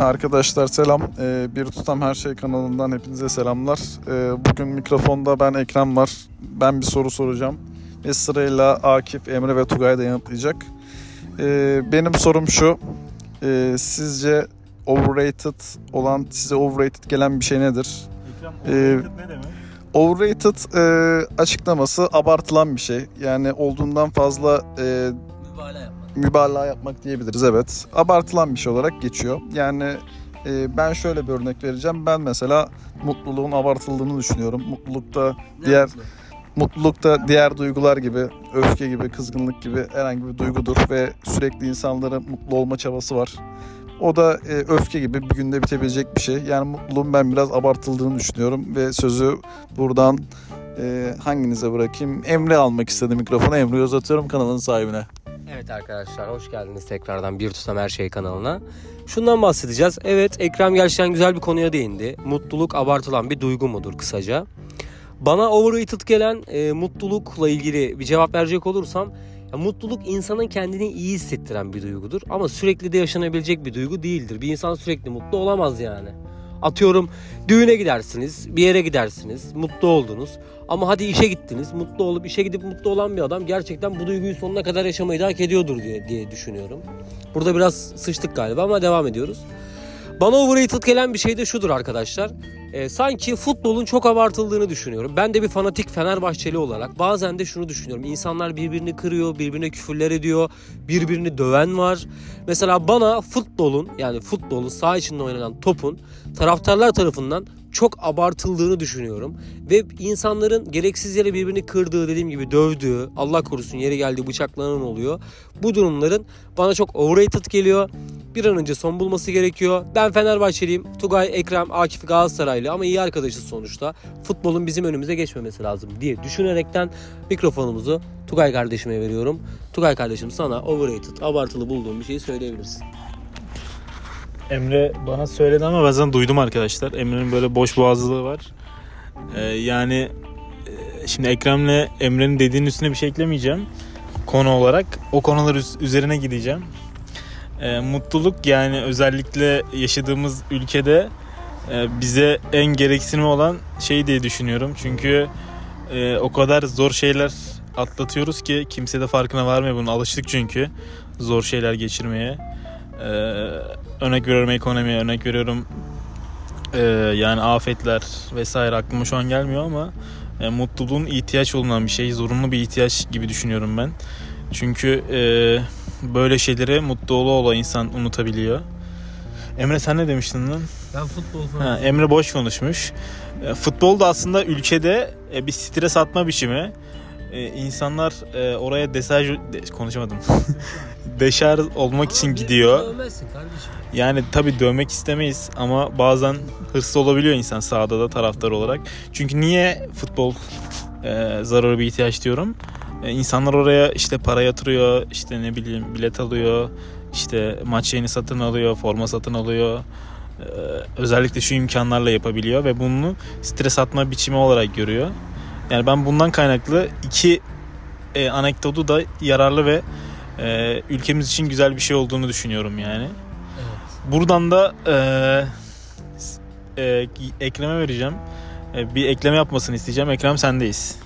Arkadaşlar selam. Ee, bir Tutam Her Şey kanalından hepinize selamlar. Ee, bugün mikrofonda ben Ekrem var. Ben bir soru soracağım. Ve sırayla Akif, Emre ve Tugay da yanıtlayacak. Ee, benim sorum şu. Ee, sizce overrated olan, size overrated gelen bir şey nedir? Ekrem Ee, overrated ne demek? Overrated e, açıklaması abartılan bir şey. Yani olduğundan fazla e, Mübalağa yapmak. Mübalağa yapmak diyebiliriz evet. Abartılan bir şey olarak geçiyor. Yani e, ben şöyle bir örnek vereceğim. Ben mesela mutluluğun abartıldığını düşünüyorum. Mutlulukta Ne diğer mutlu. mutlulukta diğer duygular gibi, öfke gibi, kızgınlık gibi herhangi bir duygudur ve sürekli insanların mutlu olma çabası var. O da e, öfke gibi bir günde bitebilecek bir şey. Yani mutluluğun ben biraz abartıldığını düşünüyorum ve sözü buradan e, hanginize bırakayım? Emre almak istedi mikrofonu. Emre'yi uzatıyorum kanalın sahibine. Evet arkadaşlar hoş geldiniz tekrardan Bir Tutam Her Şey kanalına. Şundan bahsedeceğiz. Evet Ekrem gerçekten güzel bir konuya değindi. Mutluluk abartılan bir duygu mudur kısaca? Bana overrated gelen e, mutlulukla ilgili bir cevap verecek olursam ya mutluluk insanın kendini iyi hissettiren bir duygudur ama sürekli de yaşanabilecek bir duygu değildir. Bir insan sürekli mutlu olamaz yani. Atıyorum düğüne gidersiniz, bir yere gidersiniz, mutlu oldunuz. Ama hadi işe gittiniz, mutlu olup işe gidip mutlu olan bir adam gerçekten bu duyguyu sonuna kadar yaşamayı da hak ediyordur diye, diye düşünüyorum. Burada biraz sıçtık galiba ama devam ediyoruz. Bana overrated gelen bir şey de şudur arkadaşlar. Ee, sanki futbolun çok abartıldığını düşünüyorum. Ben de bir fanatik Fenerbahçeli olarak bazen de şunu düşünüyorum. İnsanlar birbirini kırıyor, birbirine küfürler ediyor, birbirini döven var. Mesela bana futbolun yani futbolun saha içinde oynanan topun taraftarlar tarafından çok abartıldığını düşünüyorum. Ve insanların gereksiz yere birbirini kırdığı dediğim gibi dövdüğü, Allah korusun yeri geldiği bıçaklanan oluyor. Bu durumların bana çok overrated geliyor. Bir an önce son bulması gerekiyor. Ben Fenerbahçeliyim. Tugay, Ekrem, Akif Galatasaraylı ama iyi arkadaşız sonuçta. Futbolun bizim önümüze geçmemesi lazım diye düşünerekten mikrofonumuzu Tugay kardeşime veriyorum. Tugay kardeşim sana overrated, abartılı bulduğum bir şeyi söyleyebilirsin. Emre bana söyledi ama bazen duydum arkadaşlar. Emre'nin böyle boş boğazlılığı var. Ee, yani e, şimdi Ekrem'le Emre'nin dediğinin üstüne bir şey eklemeyeceğim. Konu olarak o konular üz- üzerine gideceğim. Ee, mutluluk yani özellikle yaşadığımız ülkede e, bize en gereksinimi olan şey diye düşünüyorum. Çünkü e, o kadar zor şeyler atlatıyoruz ki kimse de farkına varmıyor bunun. Alıştık çünkü zor şeyler geçirmeye. Ee, örnek veriyorum ekonomiye, örnek veriyorum ee, yani afetler vesaire aklıma şu an gelmiyor ama e, mutluluğun ihtiyaç olunan bir şey, zorunlu bir ihtiyaç gibi düşünüyorum ben. Çünkü e, böyle şeyleri mutlu ola ola insan unutabiliyor. Emre sen ne demiştin lan? Ben futbol Ha, Emre boş konuşmuş. E, Futbol da aslında ülkede e, bir stres atma biçimi. E, İnsanlar e, oraya desaj de- konuşamadım. Deşarj olmak için gidiyor. Yani tabii dövmek istemeyiz ama bazen hırslı olabiliyor insan sahada da taraftar olarak. Çünkü niye futbol e, zararı bir ihtiyaç diyorum? E, insanlar oraya işte para yatırıyor, işte ne bileyim bilet alıyor, işte maç yayını satın alıyor, forma satın alıyor. E, özellikle şu imkanlarla yapabiliyor ve bunu stres atma biçimi olarak görüyor. Yani ben bundan kaynaklı iki e, anekdotu da yararlı ve e, ülkemiz için güzel bir şey olduğunu düşünüyorum yani. Evet. Buradan da eee e, Ekrem'e vereceğim. E, bir ekleme yapmasını isteyeceğim. Ekrem sendeyiz.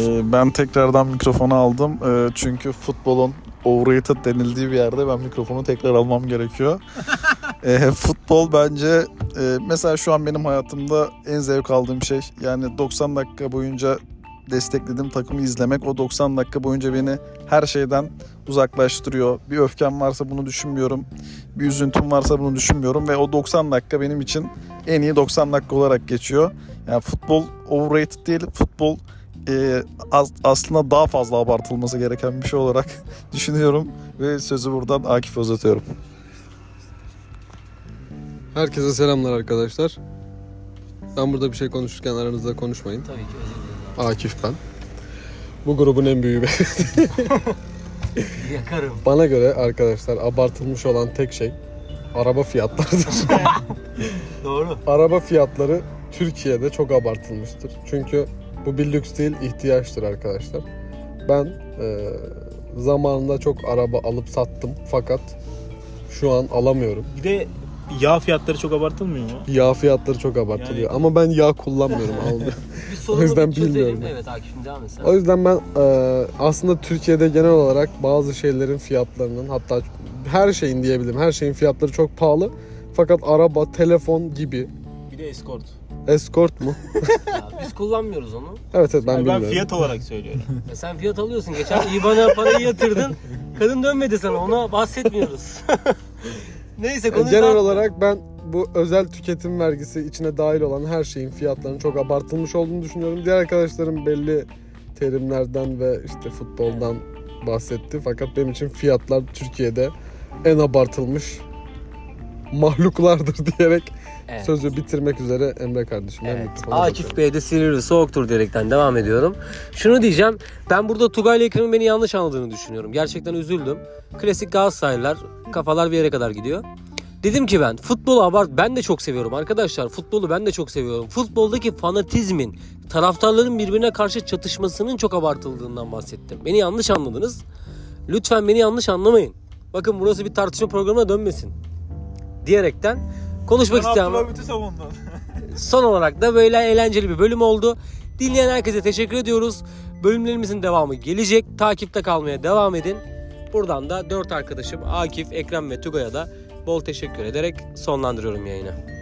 Ee, Ben tekrardan mikrofonu aldım. Ee, Çünkü futbolun overrated denildiği bir yerde ben mikrofonu tekrar almam gerekiyor. Ee, Futbol bence e, mesela şu an benim hayatımda en zevk aldığım şey. Yani 90 dakika boyunca desteklediğim takımı izlemek. O 90 dakika boyunca beni her şeyden uzaklaştırıyor. Bir öfkem varsa bunu düşünmüyorum. Bir üzüntüm varsa bunu düşünmüyorum. Ve o 90 dakika benim için en iyi 90 dakika olarak geçiyor. Yani futbol overrated değil. Futbol e, az- aslında daha fazla abartılması gereken bir şey olarak düşünüyorum ve sözü buradan Akif'e uzatıyorum. Herkese selamlar arkadaşlar. Ben burada bir şey konuşurken aranızda konuşmayın. Tabii ki özür dilerim. Akif ben. Bu grubun en büyüğü. Yakarım. Bana göre arkadaşlar abartılmış olan tek şey araba fiyatlarıdır. Doğru. araba fiyatları Türkiye'de çok abartılmıştır. Çünkü bu bir lüks değil, ihtiyaçtır arkadaşlar. Ben e, zamanında çok araba alıp sattım fakat şu an alamıyorum. Bir de yağ fiyatları çok abartılmıyor mu? Yağ fiyatları çok abartılıyor Yani- ama ben yağ kullanmıyorum abi. Bir sorunu yüzden bir çözelim. bilmiyorum. Evet Akif'im devam et sen. O yüzden ben e, aslında Türkiye'de genel olarak bazı şeylerin fiyatlarının hatta her şeyin diyebilirim. Her şeyin fiyatları çok pahalı. Fakat araba, telefon gibi Bir de escort. Escort mu? Ya, biz kullanmıyoruz onu. Evet evet ben Ben, bilmiyorum. fiyat olarak söylüyorum. E sen fiyat alıyorsun. Geçen İBAN'a parayı yatırdın. Kadın dönmedi sana. Ona bahsetmiyoruz. Neyse E, konuyu Genel dağıtma. olarak ben bu özel tüketim vergisi içine dahil olan her şeyin fiyatlarının çok abartılmış olduğunu düşünüyorum. Diğer arkadaşlarım belli terimlerden ve işte futboldan bahsetti. Fakat benim için fiyatlar Türkiye'de en abartılmış mahluklardır diyerek Evet. sözü bitirmek üzere Emre kardeşim. Evet. Akif Bey de Silivri soğuktur diyerekten devam ediyorum. Şunu diyeceğim. Ben burada Tugay ile Ekrem'in beni yanlış anladığını düşünüyorum. Gerçekten üzüldüm. Klasik Galatasaraylılar kafalar bir yere kadar gidiyor. Dedim ki ben futbolu abart ben de çok seviyorum arkadaşlar. Futbolu ben de çok seviyorum. Futboldaki fanatizmin, taraftarların birbirine karşı çatışmasının çok abartıldığından bahsettim. Beni yanlış anladınız. Lütfen beni yanlış anlamayın. Bakın burası bir tartışma programına dönmesin. Diyerekten konuşmak isteyen savundun. Son olarak da böyle eğlenceli bir bölüm oldu. Dinleyen herkese teşekkür ediyoruz. Bölümlerimizin devamı gelecek. Takipte kalmaya devam edin. Buradan da dört arkadaşım Akif, Ekrem ve Tugay'a da bol teşekkür ederek sonlandırıyorum yayını.